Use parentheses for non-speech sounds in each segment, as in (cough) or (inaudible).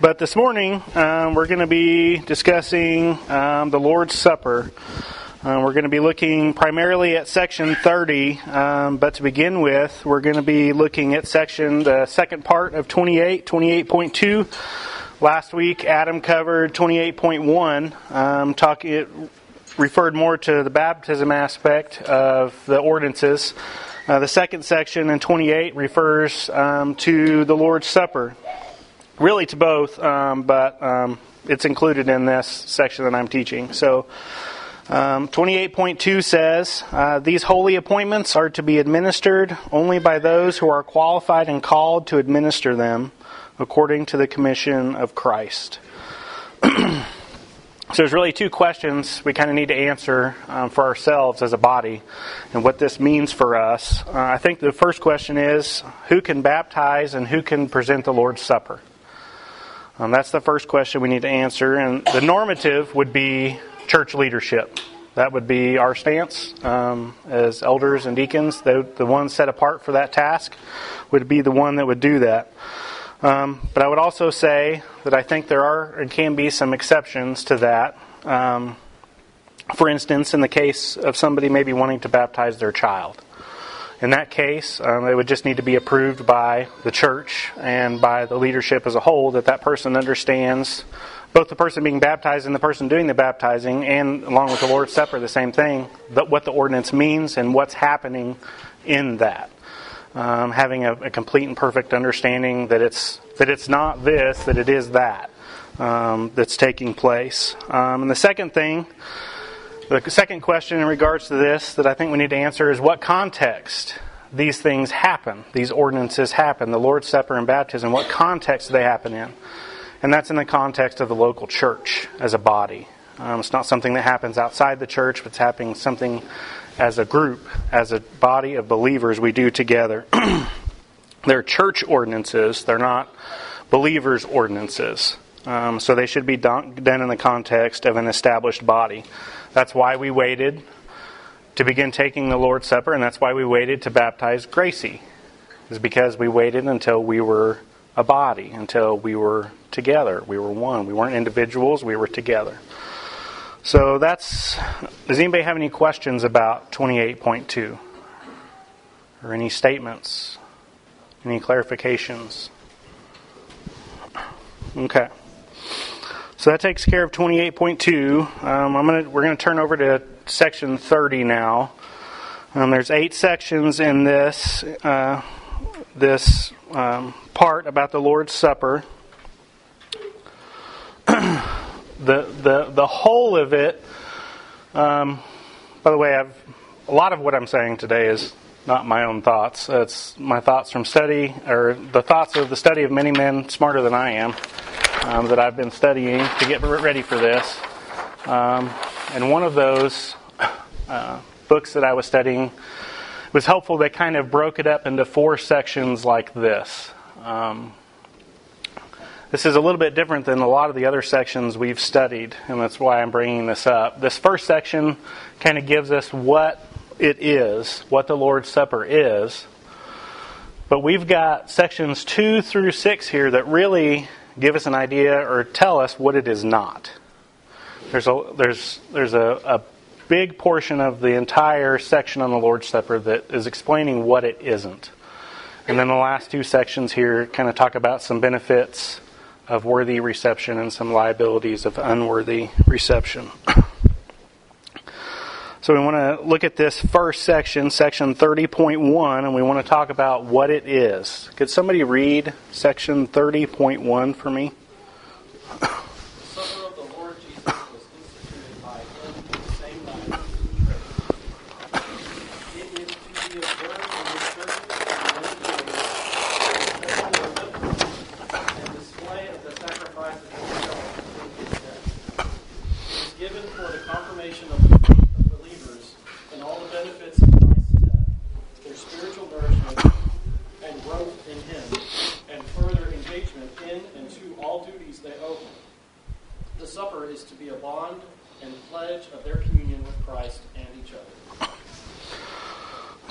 But this morning, um, we're going to be discussing um, the Lord's Supper. Uh, we're going to be looking primarily at section 30, um, but to begin with, we're going to be looking at section, the second part of 28, 28.2. Last week, Adam covered 28.1, um, talk, it referred more to the baptism aspect of the ordinances. Uh, the second section in 28 refers um, to the Lord's Supper really to both, um, but um, it's included in this section that I'm teaching. So, um, 28.2 says uh, these holy appointments are to be administered only by those who are qualified and called to administer them according to the commission of Christ. (clears throat) so, there's really two questions we kind of need to answer um, for ourselves as a body and what this means for us. Uh, I think the first question is who can baptize and who can present the Lord's Supper? Um, that's the first question we need to answer. And the normative would be church leadership. That would be our stance um, as elders and deacons. The, the ones set apart for that task would be the one that would do that. Um, but I would also say that I think there are and can be some exceptions to that. Um, for instance, in the case of somebody maybe wanting to baptize their child. In that case, um, it would just need to be approved by the church and by the leadership as a whole that that person understands both the person being baptized and the person doing the baptizing, and along with the Lord's Supper, the same thing, that what the ordinance means and what's happening in that. Um, having a, a, complete and perfect understanding that it's that it's not this, that it is that um, that's taking place. Um, and the second thing the second question in regards to this that I think we need to answer is what context these things happen, these ordinances happen, the Lord's Supper and baptism, what context do they happen in? And that's in the context of the local church as a body. Um, it's not something that happens outside the church, but it's happening something as a group, as a body of believers we do together. (clears throat) they're church ordinances, they're not believers' ordinances. Um, so they should be done, done in the context of an established body. That's why we waited to begin taking the Lord's Supper, and that's why we waited to baptize Gracie, is because we waited until we were a body, until we were together. We were one. We weren't individuals, we were together. So that's. Does anybody have any questions about 28.2? Or any statements? Any clarifications? Okay. So that takes care of 28.2. Um, I'm gonna, we're going to turn over to section 30 now. Um, there's eight sections in this uh, this um, part about the Lord's Supper. (clears throat) the the the whole of it. Um, by the way, I've a lot of what I'm saying today is not my own thoughts. It's my thoughts from study, or the thoughts of the study of many men smarter than I am um, that I've been studying to get ready for this. Um, and one of those uh, books that I was studying was helpful. They kind of broke it up into four sections like this. Um, this is a little bit different than a lot of the other sections we've studied, and that's why I'm bringing this up. This first section kind of gives us what it is, what the Lord's Supper is. But we've got sections 2 through 6 here that really give us an idea or tell us what it is not. There's a, there's, there's a, a big portion of the entire section on the Lord's Supper that is explaining what it isn't. And then the last two sections here kind of talk about some benefits of worthy reception and some liabilities of unworthy reception. (clears throat) So we want to look at this first section, section 30.1, and we want to talk about what it is. Could somebody read section 30.1 for me?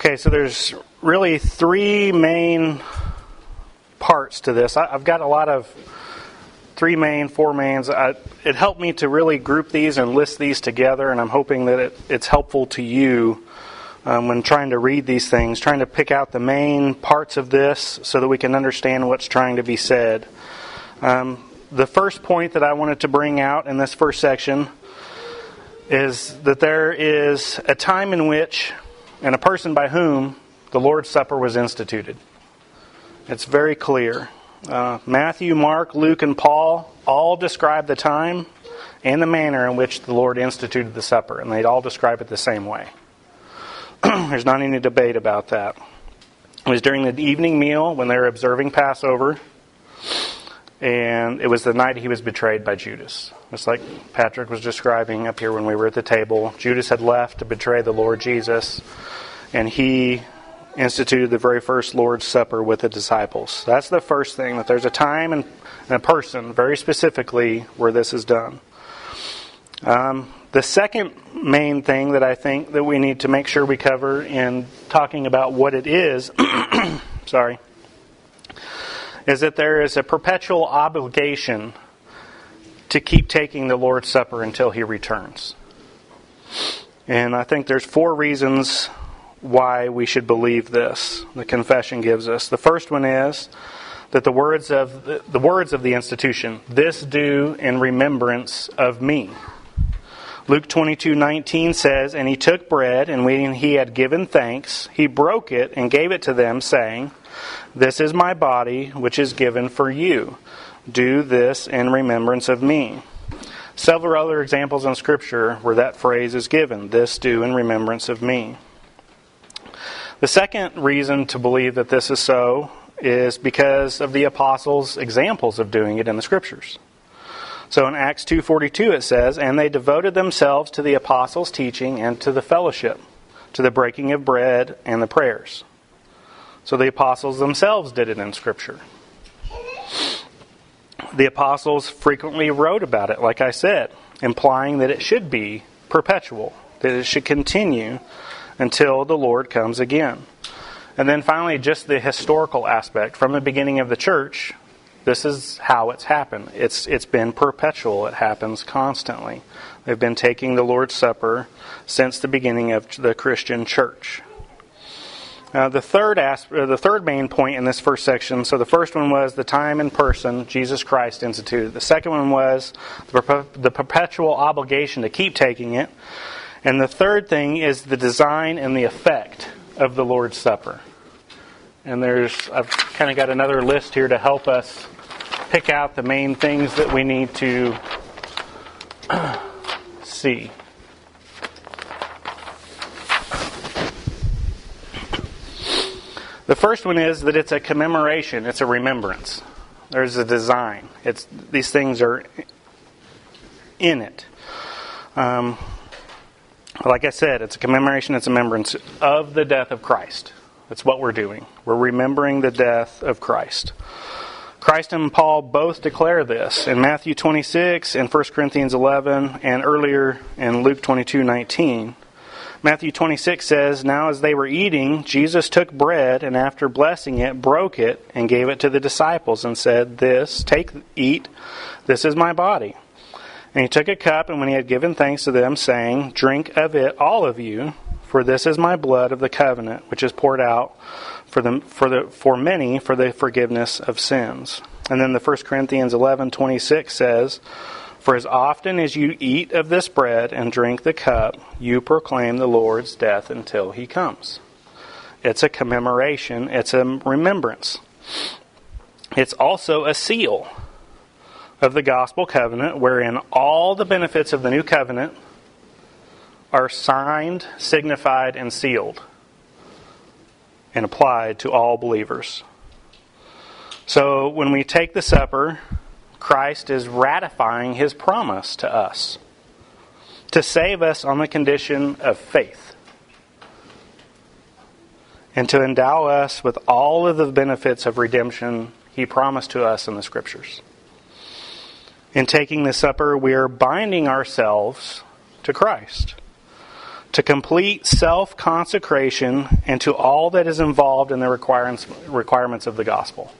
Okay, so there's really three main parts to this. I, have got a lot of three main, four mains. I, it helped me to really group these and list these together, and I'm hoping that it, it's helpful to you um, when trying to read these things, trying to pick out the main parts of this so that we can understand what's trying to be said. Um, the first point that I wanted to bring out in this first section is that there is a time in which, and a person by whom, the Lord's Supper was instituted. It's very clear. Uh, Matthew, Mark, Luke, and Paul all describe the time and the manner in which the Lord instituted the supper, and they all describe it the same way. (clears throat) There's not any debate about that. It was during the evening meal when they were observing Passover, and it was the night he was betrayed by Judas. Just like Patrick was describing up here when we were at the table. Judas had left to betray the Lord Jesus, and he instituted the very first Lord's Supper with the disciples. That's the first thing, that there's a time and, a person, very specifically, where this is done. Um, the second main thing that I think that we need to make sure we cover in talking about what it is, (clears throat) sorry, is that there is a perpetual obligation to keep taking the Lord's Supper until he returns. And I think there's four reasons why we should believe this. The confession gives us. The first one is that the words of the, the words of the institution, this do in remembrance of me. Luke 22:19 says, "And he took bread, and when he had given thanks, he broke it and gave it to them, saying, This is my body, which is given for you. Do this in remembrance of me." Several other examples in Scripture where that phrase is given, "This do in remembrance of me." The second reason to believe that this is so is because of the apostles' examples of doing it in the Scriptures. So in Acts 2:42 it says, "And they devoted themselves to the apostles' teaching and to the fellowship, to the breaking of bread and the prayers." So the apostles themselves did it in scripture. The apostles frequently wrote about it, like I said, implying that it should be perpetual, that it should continue until the Lord comes again. And then finally, just the historical aspect. From the beginning of the church, this is how it's happened. It's, it's been perpetual, it happens constantly. They've been taking the Lord's Supper since the beginning of the Christian church. Uh, the third asp- uh, the third main point in this first section. So the first one was the time and person Jesus Christ instituted. The second one was the, the perpetual obligation to keep taking it, and the third thing is the design and the effect of the Lord's Supper. And there's I've kind of got another list here to help us pick out the main things that we need to (clears throat) see. The first one is that it's a commemoration, it's a remembrance. There's a design. It's these things are in it. Um, like I said, it's a commemoration, it's a remembrance of the death of Christ. That's what we're doing. We're remembering the death of Christ. Christ and Paul both declare this in Matthew 26 and 1 Corinthians 11 and earlier in Luke 22:19. Matthew 26 says, "Now as they were eating, Jesus took bread and after blessing it, broke it and gave it to the disciples and said, "This, take eat, this is my body." And he took a cup and when he had given thanks to them, saying, "Drink of it all of you, for this is my blood of the covenant, which is poured out for the for the for many for the forgiveness of sins. And then the 1 Corinthians 11:26 says, "For as often as you eat of this bread and drink the cup, you proclaim the Lord's death until he comes." It's a commemoration, it's a remembrance. It's also a seal of the gospel covenant wherein all the benefits of the new covenant are signed, signified, and sealed and applied to all believers. So when we take the supper, Christ is ratifying his promise to us to save us on the condition of faith and to endow us with all of the benefits of redemption he promised to us in the scriptures. In taking the supper, we are binding ourselves to Christ to complete self consecration and to all that is involved in the requirements, requirements of the gospel.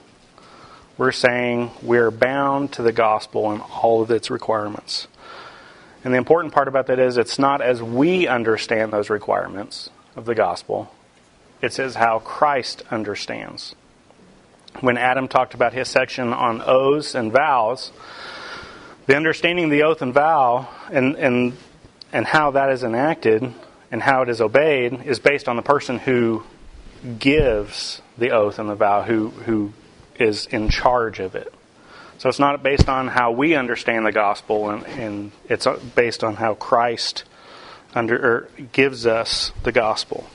We're saying we're bound to the gospel and all of its requirements. And the important part about that is it's not as we understand those requirements of the gospel, it's as how Christ understands. When Adam talked about his section on oaths and vows, the understanding of the oath and vow and, and, and how that is enacted and how it is obeyed is based on the person who gives the oath and the vow, who, who is in charge of it. So it's not based on how we understand the gospel, and, and it's uh, based on how Christ under, er, gives us the gospel.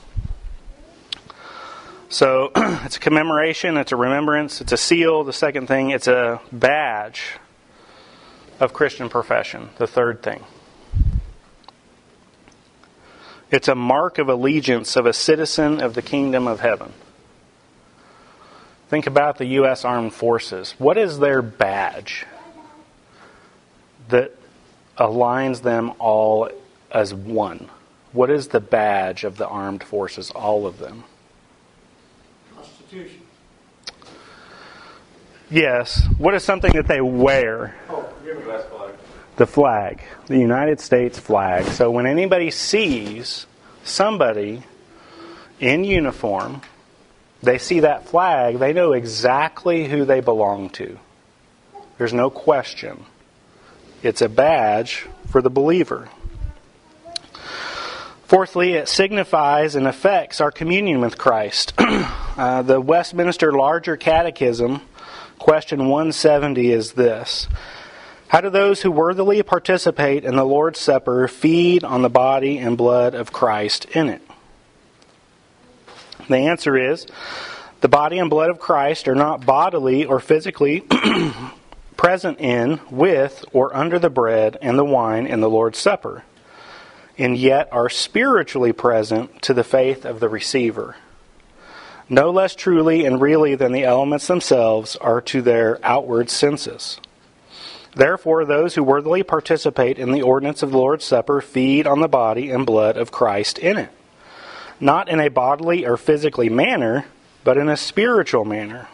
So (clears throat) it's a commemoration, it's a remembrance, it's a seal. The second thing, it's a badge of Christian profession. The third thing. It's a mark of allegiance of a citizen of the kingdom of heaven. Think about the U.S. Armed Forces. What is their badge that aligns them all as one? What is the badge of the armed forces, all of them? Constitution. Yes. What is something that they wear? Oh, flag. The flag, the United States flag. So when anybody sees somebody in uniform they see that flag, they know exactly who they belong to. There's no question. It's a badge for the believer. Fourthly, it signifies and affects our communion with Christ. (clears throat) uh, the Westminster Larger Catechism, question 170, is this How do those who worthily participate in the Lord's Supper feed on the body and blood of Christ in it? The answer is the body and blood of Christ are not bodily or physically (clears throat) present in, with, or under the bread and the wine in the Lord's Supper, and yet are spiritually present to the faith of the receiver. No less truly and really than the elements themselves are to their outward senses. Therefore, those who worthily participate in the ordinance of the Lord's Supper feed on the body and blood of Christ in it not in a bodily or physically manner, but in a spiritual manner.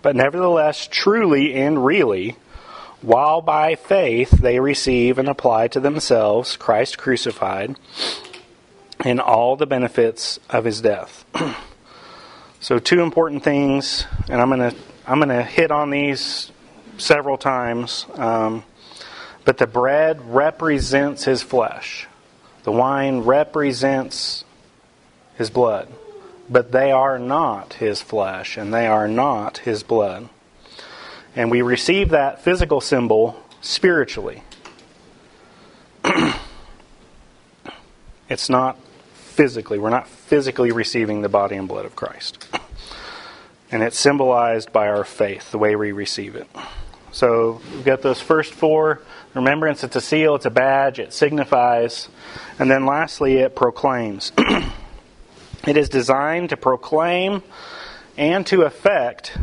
But nevertheless, truly and really, while by faith they receive and apply to themselves Christ crucified and all the benefits of his death. (clears throat) so two important things, and I'm going to I'm going to hit on these several times. Um, but the bread represents his flesh. The wine represents his blood. But they are not his flesh, and they are not his blood. And we receive that physical symbol spiritually. (clears throat) it's not physically. We're not physically receiving the body and blood of Christ. (clears throat) And it's symbolized by our faith, the way we receive it. So we've got those first four. Remembrance, it's a seal, it's a badge, it signifies. And then lastly, it proclaims. (clears throat) It is designed to proclaim and to affect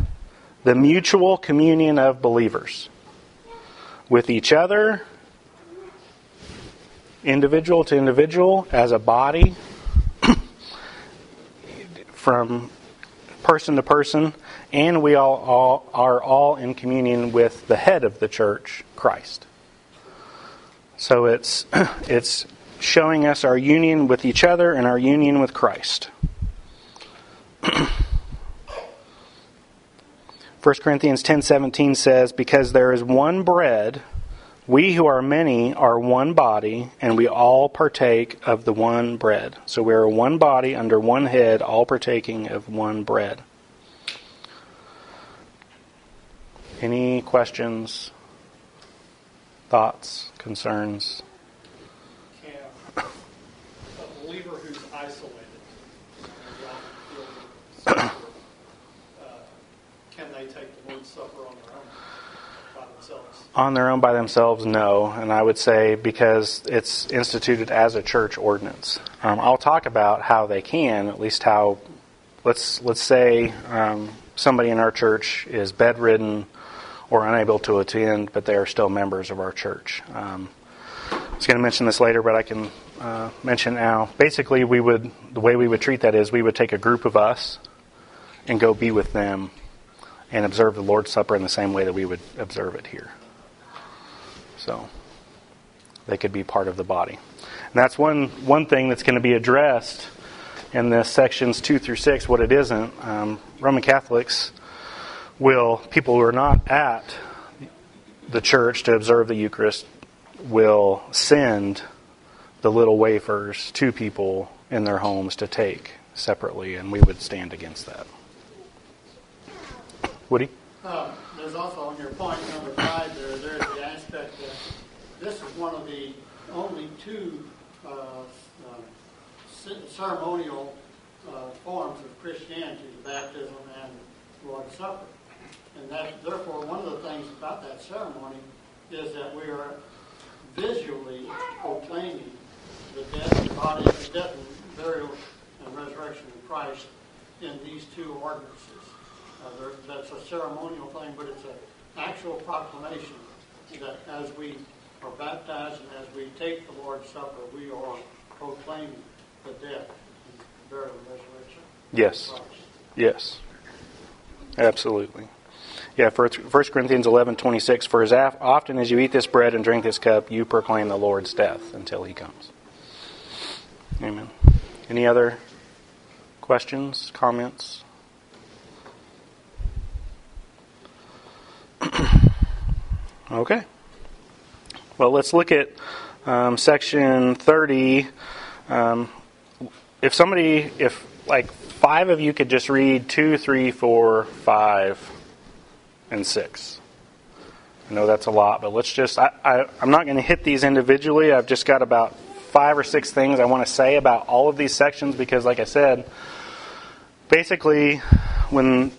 the mutual communion of believers with each other, individual to individual, as a body, (coughs) from person to person, and we all, all, are all in communion with the head of the church, Christ. So it's (coughs) it's showing us our union with each other and our union with Christ. (clears throat) 1 Corinthians 10:17 says because there is one bread we who are many are one body and we all partake of the one bread. So we are one body under one head all partaking of one bread. Any questions? Thoughts, concerns? On their own by themselves, no. And I would say because it's instituted as a church ordinance. Um, I'll talk about how they can, at least how, let's, let's say um, somebody in our church is bedridden or unable to attend, but they are still members of our church. Um, I was going to mention this later, but I can uh, mention now. Basically, we would the way we would treat that is we would take a group of us and go be with them and observe the Lord's Supper in the same way that we would observe it here. So they could be part of the body. And that's one, one thing that's going to be addressed in the sections 2 through 6, what it isn't. Um, Roman Catholics will, people who are not at the church to observe the Eucharist, will send the little wafers to people in their homes to take separately, and we would stand against that. Woody? Uh, there's also on your point number five there, there's the aspect that this is one of the only two uh, uh, ceremonial uh, forms of Christianity, baptism and Lord's Supper. And that, therefore, one of the things about that ceremony is that we are visually proclaiming the death and body, the death and burial and resurrection of Christ in these two ordinances. Uh, there, that's a ceremonial thing, but it's an actual proclamation that as we are baptized and as we take the Lord's Supper, we are proclaiming the death and burial and resurrection. Yes. Yes. Absolutely. Yeah, 1 Corinthians 11, 26, For as often as you eat this bread and drink this cup, you proclaim the Lord's death until he comes. Amen. Any other questions, comments? (clears throat) okay. Well, let's look at um, section 30. Um, if somebody, if like five of you could just read 2, 3, 4, 5, and 6. I know that's a lot, but let's just, I, I, I'm not going to hit these individually. I've just got about five or six things I want to say about all of these sections because, like I said, basically, when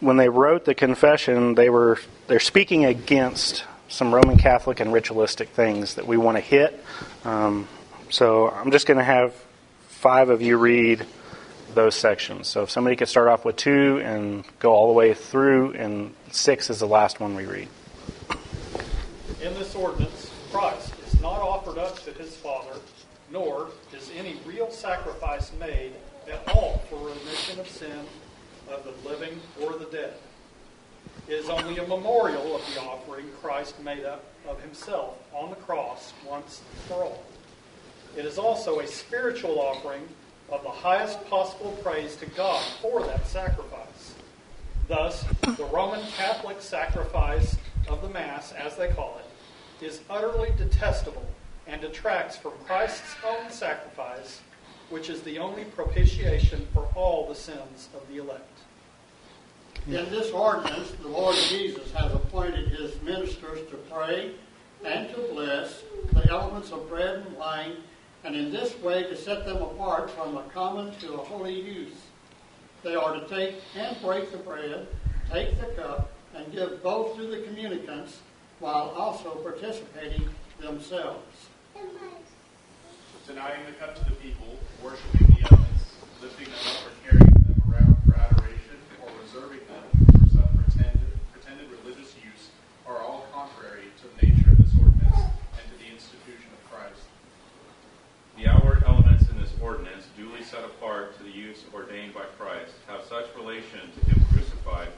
when they wrote the confession, they were they're speaking against some Roman Catholic and ritualistic things that we want to hit. Um, so I'm just going to have five of you read those sections. So if somebody could start off with two and go all the way through, and six is the last one we read. In this ordinance, Christ is not offered up to his Father, nor is any real sacrifice made at all for remission of sin of the living or the dead. It is only a memorial of the offering Christ made up of himself on the cross once for all. It is also a spiritual offering of the highest possible praise to God for that sacrifice. Thus, the Roman Catholic sacrifice of the Mass, as they call it, is utterly detestable and detracts from Christ's own sacrifice, which is the only propitiation for all the sins of the elect. In this ordinance, the Lord Jesus has appointed his ministers to pray and to bless the elements of bread and wine, and in this way to set them apart from a common to a holy use. They are to take and break the bread, take the cup, and give both to the communicants while also participating themselves. Denying the cup to the people, worshiping the elements, lifting them up or carrying them around for adoration, or reserving them for some pretended, pretended religious use are all contrary to the nature of this ordinance and to the institution of Christ. The outward elements in this ordinance, duly set apart to the use ordained by Christ, have such relation to him crucified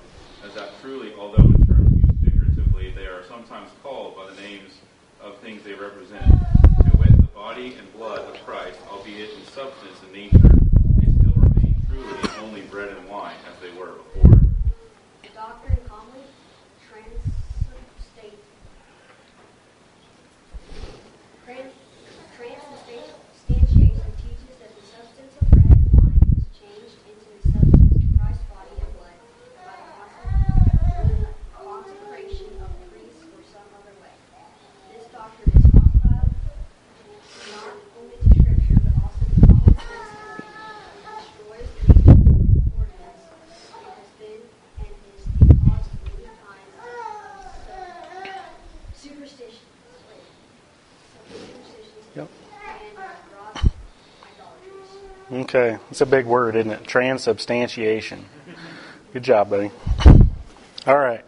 as that truly, although in terms used figuratively, they are sometimes called by the names of things they represent to wit, the body and blood of Christ, albeit in substance and nature, they still remain truly only bread and wine as they were before. The doctrine commonly transubstantiates and teaches that the substance of bread and wine is changed into the substance of Christ's body and blood by the consecration of priests or some other way. This doctrine is Okay, it's a big word, isn't it? Transubstantiation. Good job, buddy. All right.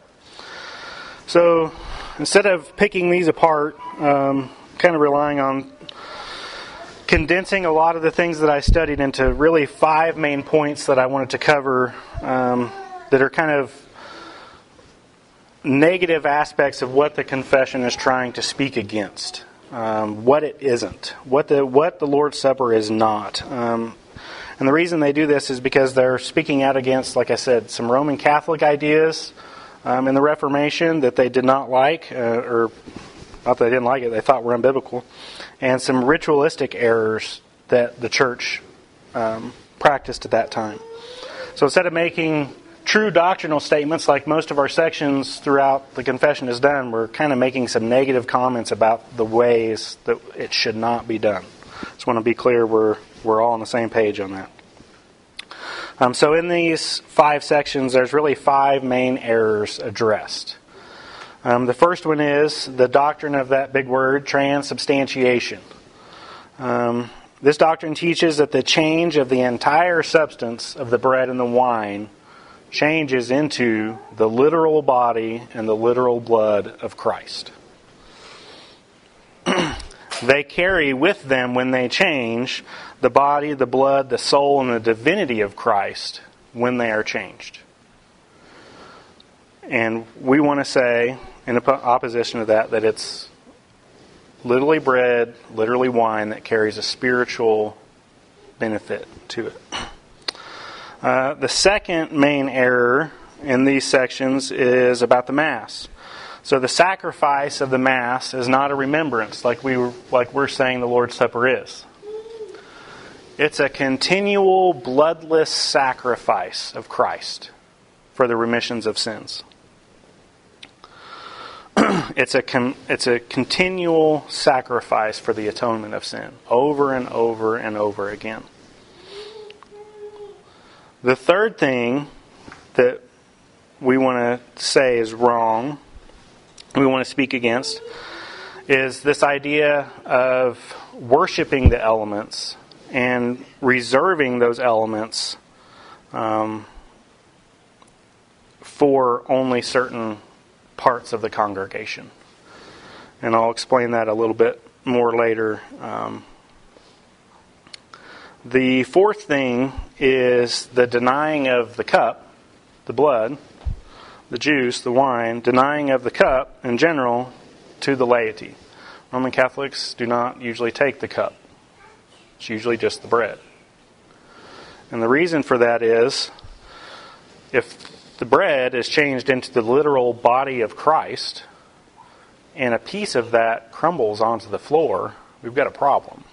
So instead of picking these apart, um, kind of relying on condensing a lot of the things that I studied into really five main points that I wanted to cover um, that are kind of negative aspects of what the confession is trying to speak against, um, what it isn't, what the what the Lord's Supper is not. Um, and the reason they do this is because they're speaking out against, like I said, some Roman Catholic ideas um, in the Reformation that they did not like, uh, or not that they didn't like it, they thought were unbiblical, and some ritualistic errors that the church um, practiced at that time. So instead of making true doctrinal statements like most of our sections throughout the confession is done, we're kind of making some negative comments about the ways that it should not be done. Just want to be clear we're, we're all on the same page on that. Um, so in these five sections, there's really five main errors addressed. Um, the first one is the doctrine of that big word, transubstantiation. Um, this doctrine teaches that the change of the entire substance of the bread and the wine changes into the literal body and the literal blood of Christ. (clears throat) they carry with them when they change the body, the blood, the soul, and the divinity of Christ when they are changed. And we want to say, in opposition to that, that it's literally bread, literally wine that carries a spiritual benefit to it. (clears throat) Uh, the second main error in these sections is about the Mass. So the sacrifice of the Mass is not a remembrance like we were, like we're saying the Lord's Supper is. It's a continual bloodless sacrifice of Christ for the remissions of sins. (clears throat) it's a it's a continual sacrifice for the atonement of sin over and over and over again. The third thing that we want to say is wrong, we want to speak against, is this idea of worshiping the elements and reserving those elements um, for only certain parts of the congregation. And I'll explain that a little bit more later. Um, the fourth thing is the denying of the cup, the blood, the juice, the wine, denying of the cup in general to the laity. Roman Catholics do not usually take the cup, it's usually just the bread. And the reason for that is if the bread is changed into the literal body of Christ and a piece of that crumbles onto the floor, we've got a problem.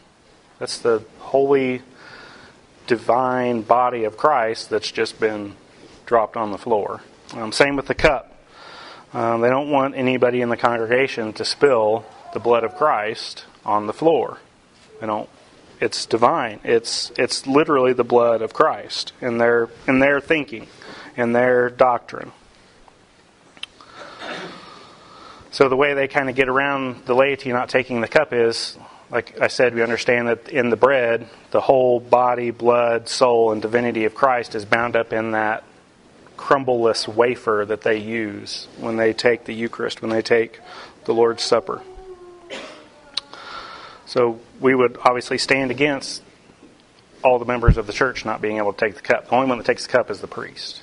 That's the holy divine body of Christ that's just been dropped on the floor. Um, same with the cup. Um, they don't want anybody in the congregation to spill the blood of Christ on the floor. They don't. It's divine. It's it's literally the blood of Christ in their in their thinking, in their doctrine. So the way they kind of get around the laity not taking the cup is like I said, we understand that in the bread, the whole body, blood, soul, and divinity of Christ is bound up in that crumbleless wafer that they use when they take the Eucharist, when they take the Lord's Supper. So we would obviously stand against all the members of the church not being able to take the cup. The only one that takes the cup is the priest.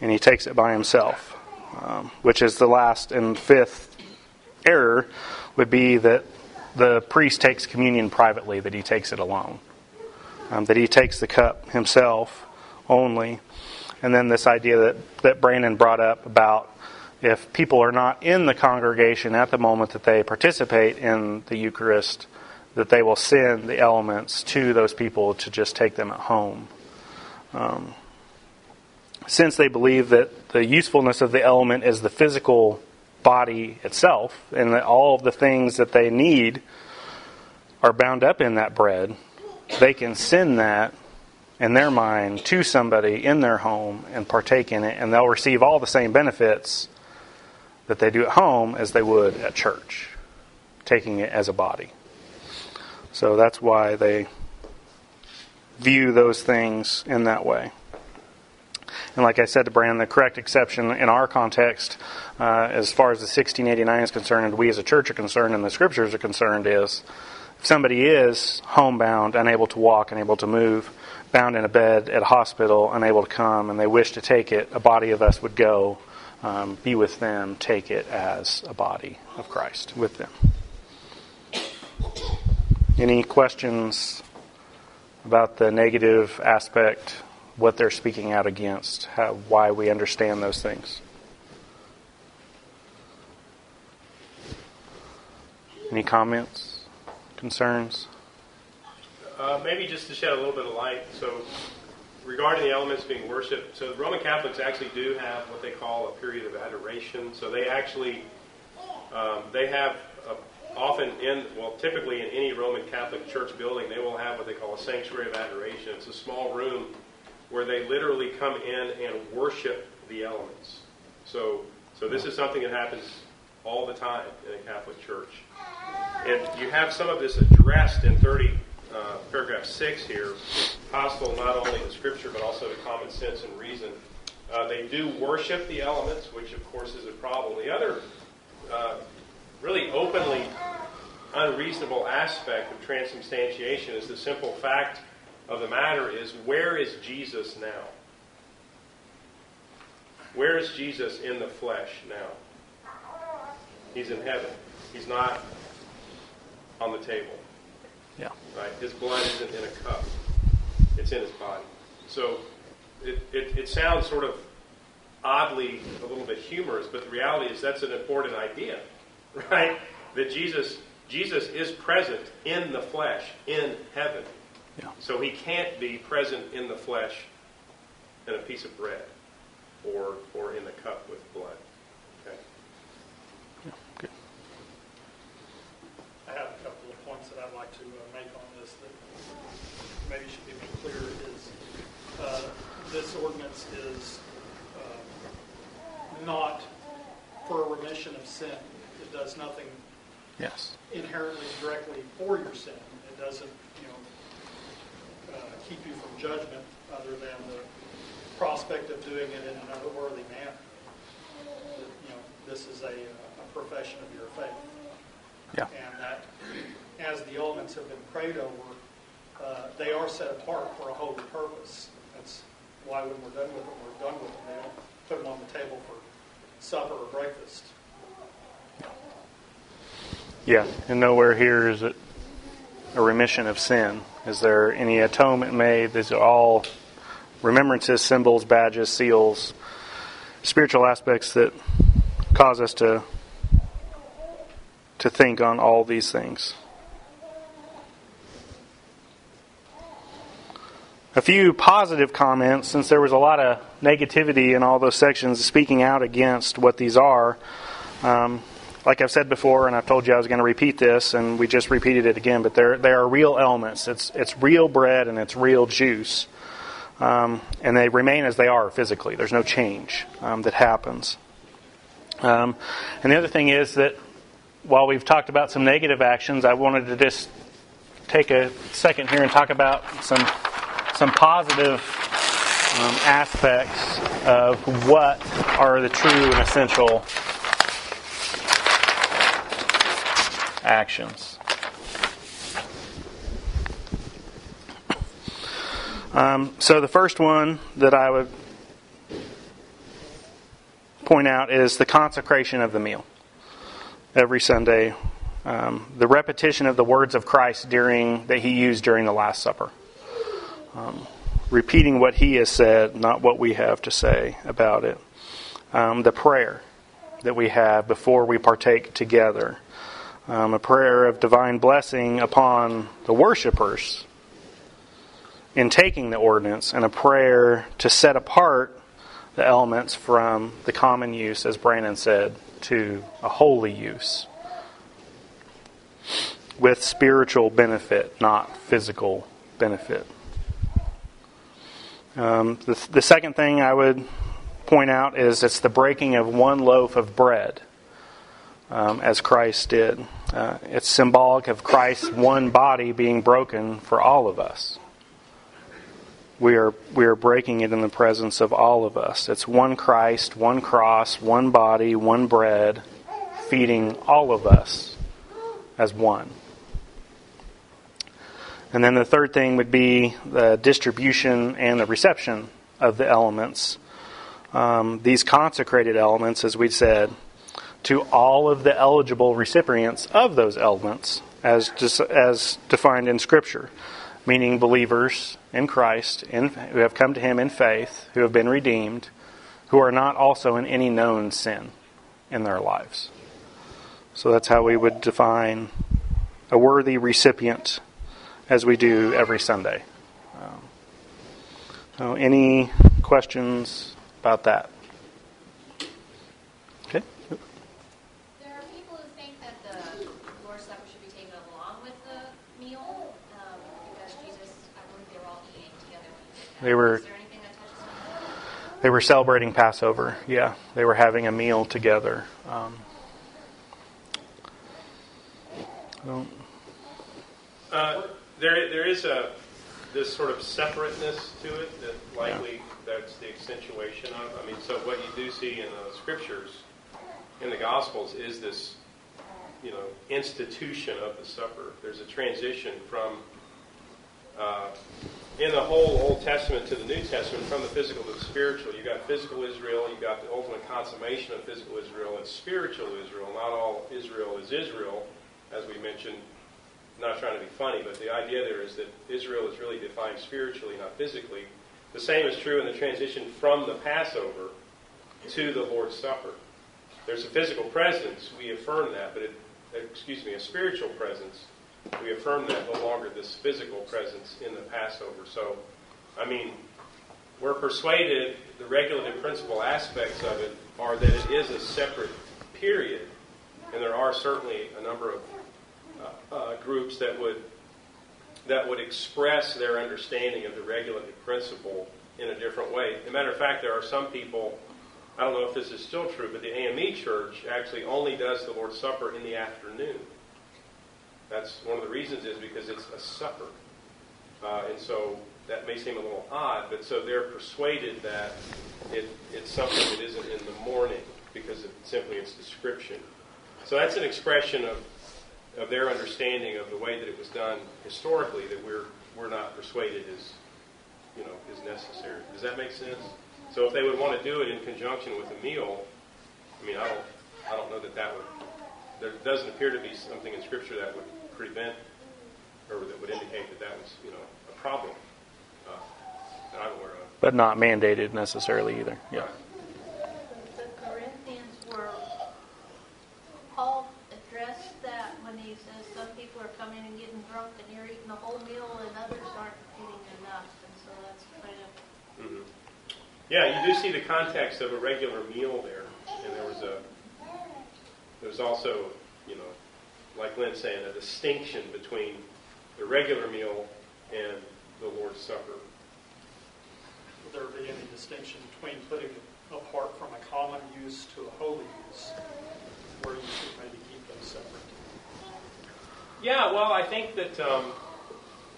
And he takes it by himself, um, which is the last and fifth error would be that the priest takes communion privately, that he takes it alone, um, that he takes the cup himself only. And then this idea that, that Brandon brought up about if people are not in the congregation at the moment that they participate in the Eucharist, that they will send the elements to those people to just take them at home. Um, since they believe that the usefulness of the element is the physical body itself, and that all of the things that they need are bound up in that bread, they can send that in their mind to somebody in their home and partake in it, and they'll receive all the same benefits that they do at home as they would at church, taking it as a body. So that's why they view those things in that way. And like I said to Brandon, the correct exception in our context, uh, as far as the 1689 is concerned, and we as a church are concerned, and the scriptures are concerned, is if somebody is homebound, unable to walk, unable to move, bound in a bed at a hospital, unable to come, and they wish to take it, a body of us would go um, be with them, take it as a body of Christ with them. Any questions about the negative aspect, what they're speaking out against, how, why we understand those things? Any comments, concerns? Uh, maybe just to shed a little bit of light. So, regarding the elements being worshipped, so the Roman Catholics actually do have what they call a period of adoration. So they actually um, they have a, often in well, typically in any Roman Catholic church building, they will have what they call a sanctuary of adoration. It's a small room where they literally come in and worship the elements. So, so this is something that happens all the time in a Catholic church. And you have some of this addressed in 30, uh, paragraph 6 here, hostile not only to Scripture but also to common sense and reason. Uh, they do worship the elements, which of course is a problem. The other uh, really openly unreasonable aspect of transubstantiation is the simple fact of the matter is where is Jesus now? Where is Jesus in the flesh now? He's in heaven. He's not on the table. Yeah. Right? His blood isn't in a cup. It's in his body. So it, it, it sounds sort of oddly a little bit humorous, but the reality is that's an important idea. (laughs) Right? That Jesus Jesus is present in the flesh, in heaven. Yeah. So he can't be present in the flesh in a piece of bread or or in the cup with blood. Okay. Yeah. Good. I have a couple of points that I'd like to uh, make on this that maybe should be made clear is uh, this ordinance is uh, not for a remission of sin. It does nothing Yes. inherently directly for your sin. It doesn't, you know, uh, keep you from judgment other than the prospect of doing it in an unworthy manner. That, You know, this is a, a profession of your faith. Yeah. And that, as the elements have been prayed over, uh, they are set apart for a holy purpose. That's why when we're done with them, we're done with them. They don't put them on the table for supper or breakfast. Yeah, and nowhere here is it a remission of sin. Is there any atonement made? These are all remembrances, symbols, badges, seals, spiritual aspects that cause us to to think on all these things. A few positive comments, since there was a lot of negativity in all those sections speaking out against what these are. Um, like I've said before, and I've told you I was going to repeat this, and we just repeated it again. But there, there are real elements. It's it's real bread and it's real juice, um, and they remain as they are physically. There's no change um, that happens. Um, and the other thing is that while we've talked about some negative actions, I wanted to just take a second here and talk about some some positive um, aspects of what are the true and essential actions. Um, so the first one that I would point out is the consecration of the meal. Every Sunday, um, the repetition of the words of Christ during that He used during the Last Supper, um, repeating what He has said, not what we have to say about it. Um, the prayer that we have before we partake together um, a prayer of divine blessing upon the worshipers in taking the ordinance, and a prayer to set apart the elements from the common use, as Brandon said, to a holy use with spiritual benefit, not physical benefit. Um, the, the second thing I would point out is it's the breaking of one loaf of bread um, as Christ did. Uh, it's symbolic of Christ's one body being broken for all of us. We are, we are breaking it in the presence of all of us. It's one Christ, one cross, one body, one bread, feeding all of us as one. And then the third thing would be the distribution and the reception of the elements um, these consecrated elements, as we said, to all of the eligible recipients of those elements, as as defined in Scripture, meaning believers in Christ, in, who have come to Him in faith, who have been redeemed, who are not also in any known sin in their lives. So that's how we would define a worthy recipient, as we do every Sunday. Um, so, any questions about that? Okay. There are people who think that the Lord's Supper should be taken along with the meal um, because Jesus, I believe they were all eating together. They were- Is there anything that touches on that? They were celebrating Passover. Yeah, they were having a meal together. Um, Uh, there, there is a this sort of separateness to it that likely that's the accentuation of. I mean, so what you do see in the scriptures, in the Gospels, is this, you know, institution of the supper. There's a transition from uh, in the whole Old Testament to the New Testament, from the physical to the spiritual. You've got physical Israel, you've got the ultimate consummation of physical Israel, and spiritual Israel. Not all Israel is Israel, as we mentioned not trying to be funny, but the idea there is that Israel is really defined spiritually, not physically. The same is true in the transition from the Passover to the Lord's Supper. There's a physical presence, we affirm that, but it, excuse me, a spiritual presence, we affirm that no longer this physical presence in the Passover. So, I mean, we're persuaded the regulative principle aspects of it are that it is a separate period, and there are certainly a number of uh, uh, groups that would that would express their understanding of the regulative principle in a different way. As a matter of fact, there are some people. I don't know if this is still true, but the AME Church actually only does the Lord's Supper in the afternoon. That's one of the reasons is because it's a supper, uh, and so that may seem a little odd, but so they're persuaded that it, it's something that isn't in the morning because of simply its description. So that's an expression of of their understanding of the way that it was done historically that we're we're not persuaded is you know is necessary. Does that make sense? So if they would want to do it in conjunction with a meal, I mean I don't I don't know that that would there doesn't appear to be something in Scripture that would prevent or that would indicate that that was you know a problem uh, that I'm aware of. but not mandated necessarily either. Yeah. The Corinthians were, Paul addressed that when he says some people are coming and getting drunk and you're eating the whole meal and others aren't getting enough. And so that's kind of, Mhm. Yeah, you do see the context of a regular meal there, and there was a there was also, you know, like Lynn's saying, a distinction between the regular meal and the Lord's Supper. Would there be any distinction between putting it apart from a common use to a holy use, where you should maybe keep them separate? Yeah, well, I think that um,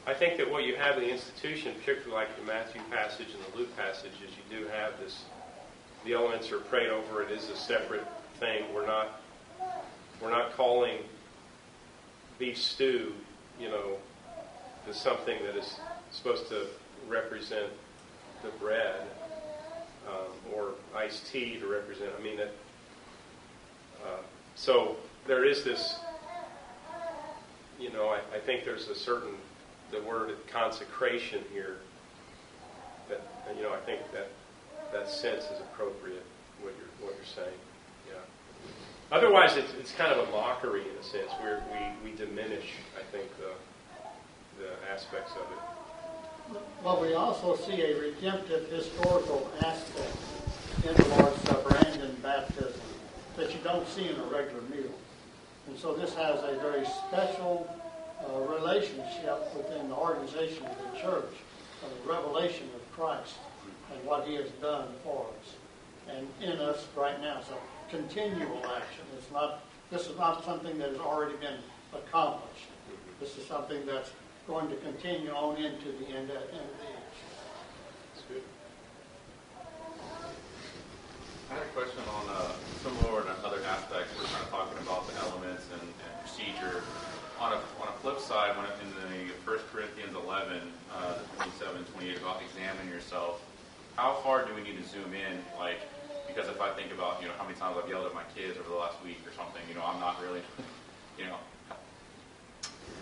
I think that what you have in the institution, particularly like the Matthew passage and the Luke passage, is you do have this. The elements are prayed over. It is a separate thing. We're not we're not calling beef stew, you know, as something that is supposed to represent the bread, um, or iced tea to represent. I mean that. Uh, so there is this you know, I, I think there's a certain, the word consecration here, that, you know, I think that that sense is appropriate, what you're, what you're saying. Otherwise, it's, it's kind of a mockery in a sense, we, we diminish, I think, the, the aspects of it. Well, we also see a redemptive historical aspect in the Lord's Supper and in baptism that you don't see in a regular meal. And so this has a very special uh, relationship within the organization of the church, the revelation of Christ and what He has done for us and in us right now. So continual action. It's not. This is not something that has already been accomplished. This is something that's going to continue on into the end, end of the age. Good. I had a question on uh, similar to other aspects. We're kind of talking about the elements and, and procedure. On a, on a flip side, when in the 1 Corinthians 11, uh, 27, 28, about examine yourself, how far do we need to zoom in? Like, because if I think about, you know, how many times I've yelled at my kids over the last week or something, you know, I'm not really, you know,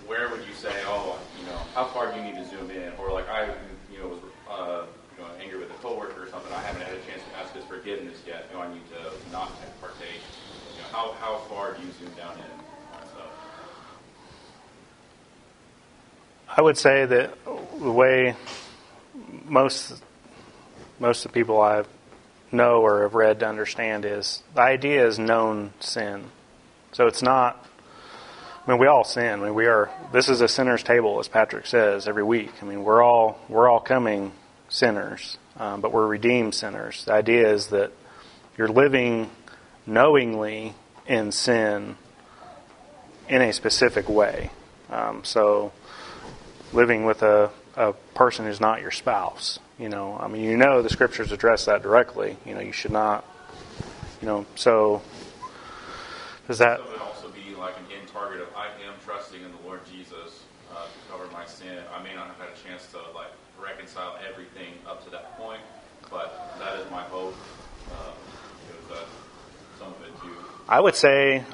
where would you say, oh, you know, how far do you need to zoom in? Or like I, you know, was, uh, you know, angry with a coworker or something. I haven't had a chance to ask his forgiveness yet. Do I need to not partake? You know, how how far do you zoom down in? I would say that the way most most of the people I know or have read to understand is the idea is known sin. So it's not. I mean, we all sin. I mean, we are. This is a sinner's table, as Patrick says every week. I mean, we're all we're all coming sinners, um, but we're redeemed sinners. The idea is that you're living knowingly in sin in a specific way. Um, so, living with a, a person who's not your spouse, you know, I mean, you know, the scriptures address that directly. You know, you should not, you know, so does that? So it would also be like an end target of I am trusting in the Lord Jesus uh, to cover my sin. I may not have had a chance to like reconcile everything up to that point, but that is my hope. Uh, some of it too. I would say,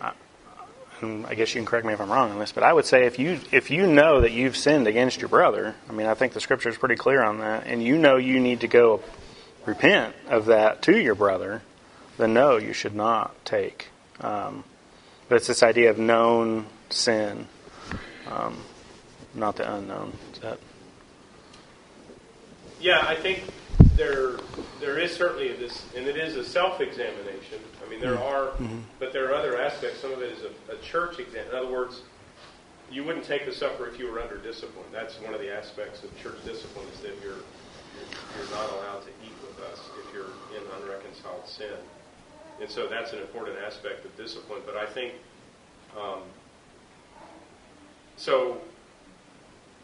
and I guess you can correct me if I'm wrong on this, but I would say if you if you know that you've sinned against your brother, I mean, I think the scripture is pretty clear on that, and you know you need to go repent of that to your brother, then no, you should not take. Um, but it's this idea of known sin, um, not the unknown. Yeah, I think there there is certainly this, and it is a self-examination. I mean, there are, but there are other aspects. Some of it is a, a church exam. In other words, you wouldn't take the supper if you were under discipline. That's one of the aspects of church discipline is that you're you're not allowed to eat with us if you're in unreconciled sin. And so that's an important aspect of discipline. But I think, um, so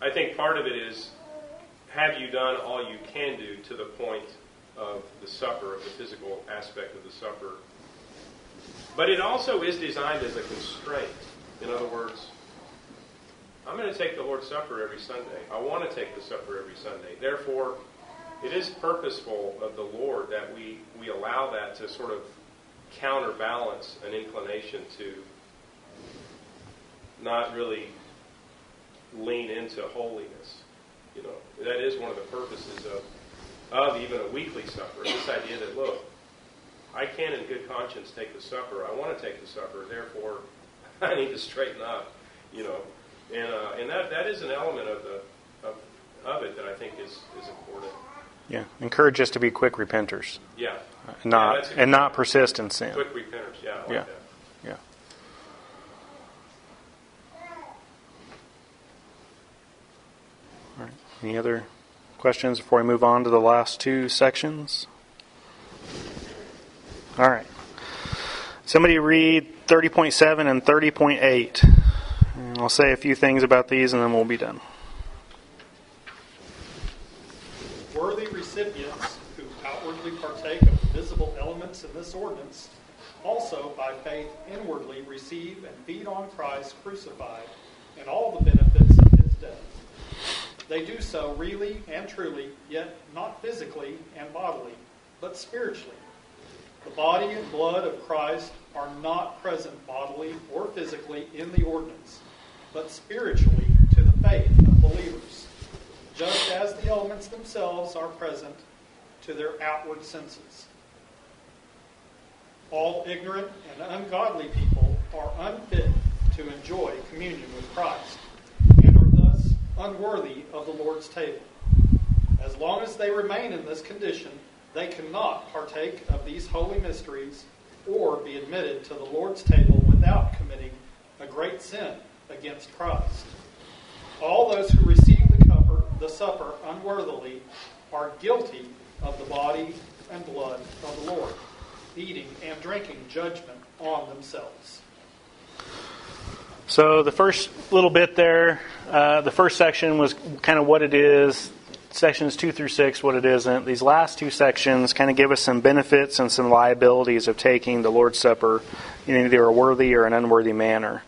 I think part of it is have you done all you can do to the point of the supper, of the physical aspect of the supper? But it also is designed as a constraint. In other words, I'm going to take the Lord's Supper every Sunday. I want to take the supper every Sunday. Therefore, it is purposeful of the Lord that we, we allow that to sort of counterbalance an inclination to not really lean into holiness. You know, that is one of the purposes of, of even a weekly supper. This idea that, look, I can in good conscience take the supper. I want to take the supper. Therefore, (laughs) I need to straighten up, you know. And, uh, and that, that is an element of, the, of, of it that I think is, is important. yeah? Encourage us to be quick repenters, Yeah. and not Yeah, and not persist in sin. Quick repenters. Yeah. Like Yeah. that. Yeah. All right. Any other questions before we move on to the last two sections? All right. Somebody read 30.7 and 30.8. And I'll say a few things about these and then we'll be done. Worthy recipients who outwardly partake of visible elements in this ordinance also by faith inwardly receive and feed on Christ crucified and all the benefits of his death. They do so really and truly, yet not physically and bodily, but spiritually. The body and blood of Christ are not present bodily or physically in the ordinance, but spiritually to the faith of believers, just as the elements themselves are present to their outward senses. All ignorant and ungodly people are unfit to enjoy communion with Christ unworthy of the Lord's table. As long as they remain in this condition, they cannot partake of these holy mysteries or be admitted to the Lord's table without committing a great sin against Christ. All those who receive the, the supper unworthily are guilty of the body and blood of the Lord, eating and drinking judgment on themselves. So the first little bit there, uh, the first section was kind of what it is. Sections two through six, what it isn't. These last two sections kind of give us some benefits and some liabilities of taking the Lord's Supper in either a worthy or an unworthy manner.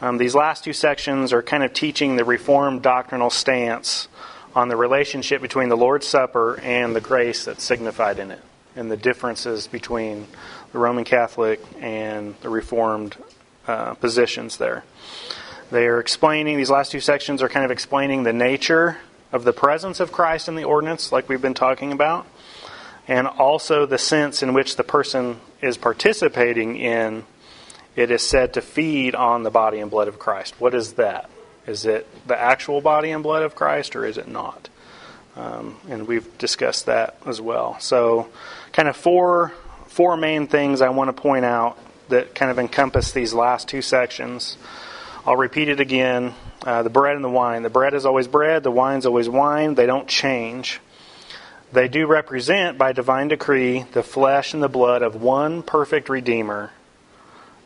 Um, these last two sections are kind of teaching the Reformed doctrinal stance on the relationship between the Lord's Supper and the grace that's signified in it, and the differences between the Roman Catholic and the Reformed uh, positions there. They are explaining, these last two sections are kind of explaining the nature of the presence of Christ in the ordinance, like we've been talking about, and also the sense in which the person is participating in it is said to feed on the body and blood of Christ. What is that? Is it the actual body and blood of Christ, or is it not? Um, and we've discussed that as well. So, kind of four four main things I want to point out that kind of encompass these last two sections. I'll repeat it again. Uh, the bread and the wine. The bread is always bread. The wine's always wine. They don't change. They do represent, by divine decree, the flesh and the blood of one perfect Redeemer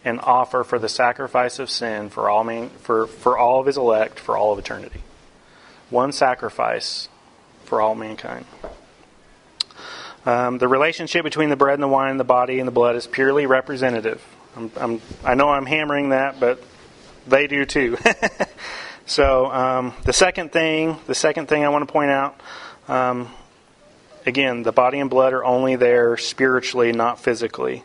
and offer for the sacrifice of sin for all man, for, for all of his elect for all of eternity. One sacrifice for all mankind. Um, the relationship between the bread and the wine, the body and the blood, is purely representative. I'm, I'm, i know I'm hammering that, but they do too. (laughs) so um, the second thing, the second thing I want to point out, um, again, the body and blood are only there spiritually, not physically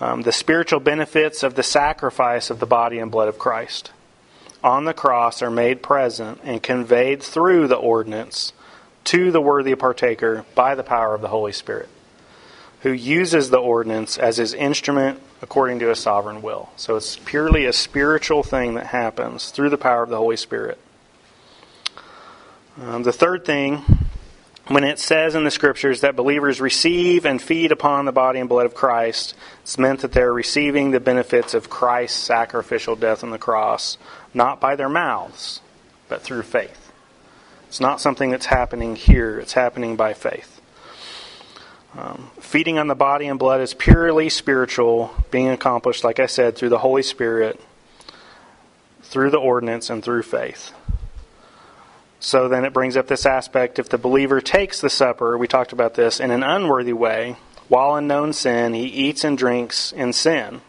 um, the spiritual benefits of the sacrifice of the body and blood of Christ on the cross are made present and conveyed through the ordinance to the worthy partaker by the power of the Holy Spirit, who uses the ordinance as his instrument according to his sovereign will. So it's purely a spiritual thing that happens through the power of the Holy Spirit. Um, the third thing when it says in the scriptures that believers receive and feed upon the body and blood of Christ, it's meant that they're receiving the benefits of Christ's sacrificial death on the cross, not by their mouths, but through faith. It's not something that's happening here, it's happening by faith. Um, feeding on the body and blood is purely spiritual, being accomplished, like I said, through the Holy Spirit, through the ordinance, and through faith. So then it brings up this aspect if the believer takes the supper, we talked about this, in an unworthy way, while in known sin, he eats and drinks in sin.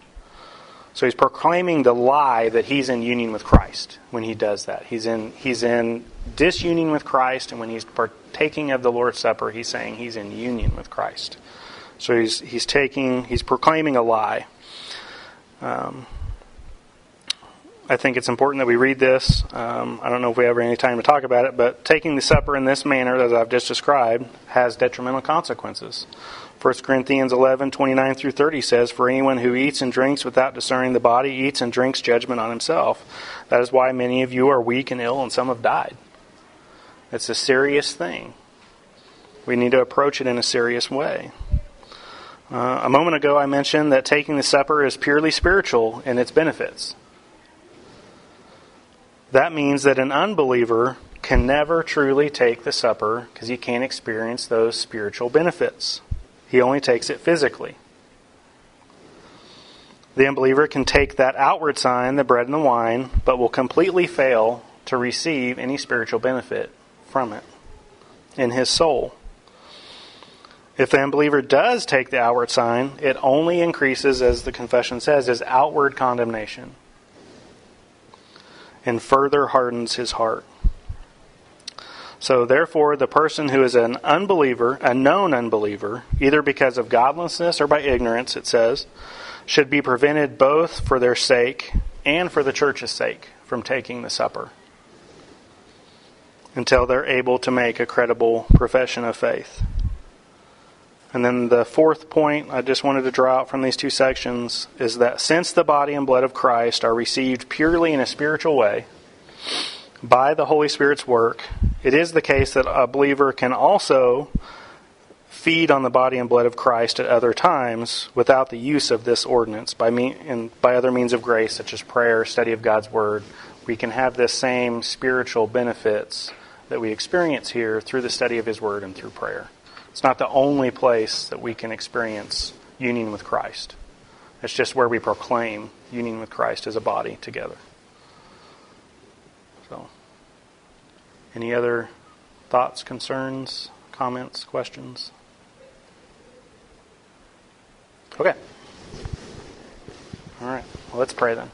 So he's proclaiming the lie that he's in union with Christ when he does that. He's in he's in disunion with Christ, and when he's partaking of the Lord's Supper, he's saying he's in union with Christ. So he's he's taking he's proclaiming a lie. Um, I think it's important that we read this. Um, I don't know if we have any time to talk about it, but taking the supper in this manner, as I've just described, has detrimental consequences. 1 Corinthians 11, 29 through 30 says, For anyone who eats and drinks without discerning the body eats and drinks judgment on himself. That is why many of you are weak and ill, and some have died. It's a serious thing. We need to approach it in a serious way. Uh, a moment ago, I mentioned that taking the supper is purely spiritual in its benefits. That means that an unbeliever can never truly take the supper because he can't experience those spiritual benefits. He only takes it physically. The unbeliever can take that outward sign, the bread and the wine, but will completely fail to receive any spiritual benefit from it in his soul. If the unbeliever does take the outward sign, it only increases, as the confession says, his outward condemnation and further hardens his heart. So, therefore, the person who is an unbeliever, a known unbeliever, either because of godlessness or by ignorance, it says, should be prevented both for their sake and for the church's sake from taking the supper until they're able to make a credible profession of faith. And then the fourth point I just wanted to draw out from these two sections is that since the body and blood of Christ are received purely in a spiritual way by the Holy Spirit's work, it is the case that a believer can also feed on the body and blood of Christ at other times without the use of this ordinance by me and by other means of grace such as prayer, study of God's word. We can have the same spiritual benefits that we experience here through the study of his word and through prayer. It's not the only place that we can experience union with Christ. It's just where we proclaim union with Christ as a body together. So, any other thoughts, concerns, comments, questions? Okay. All right. Well, let's pray then.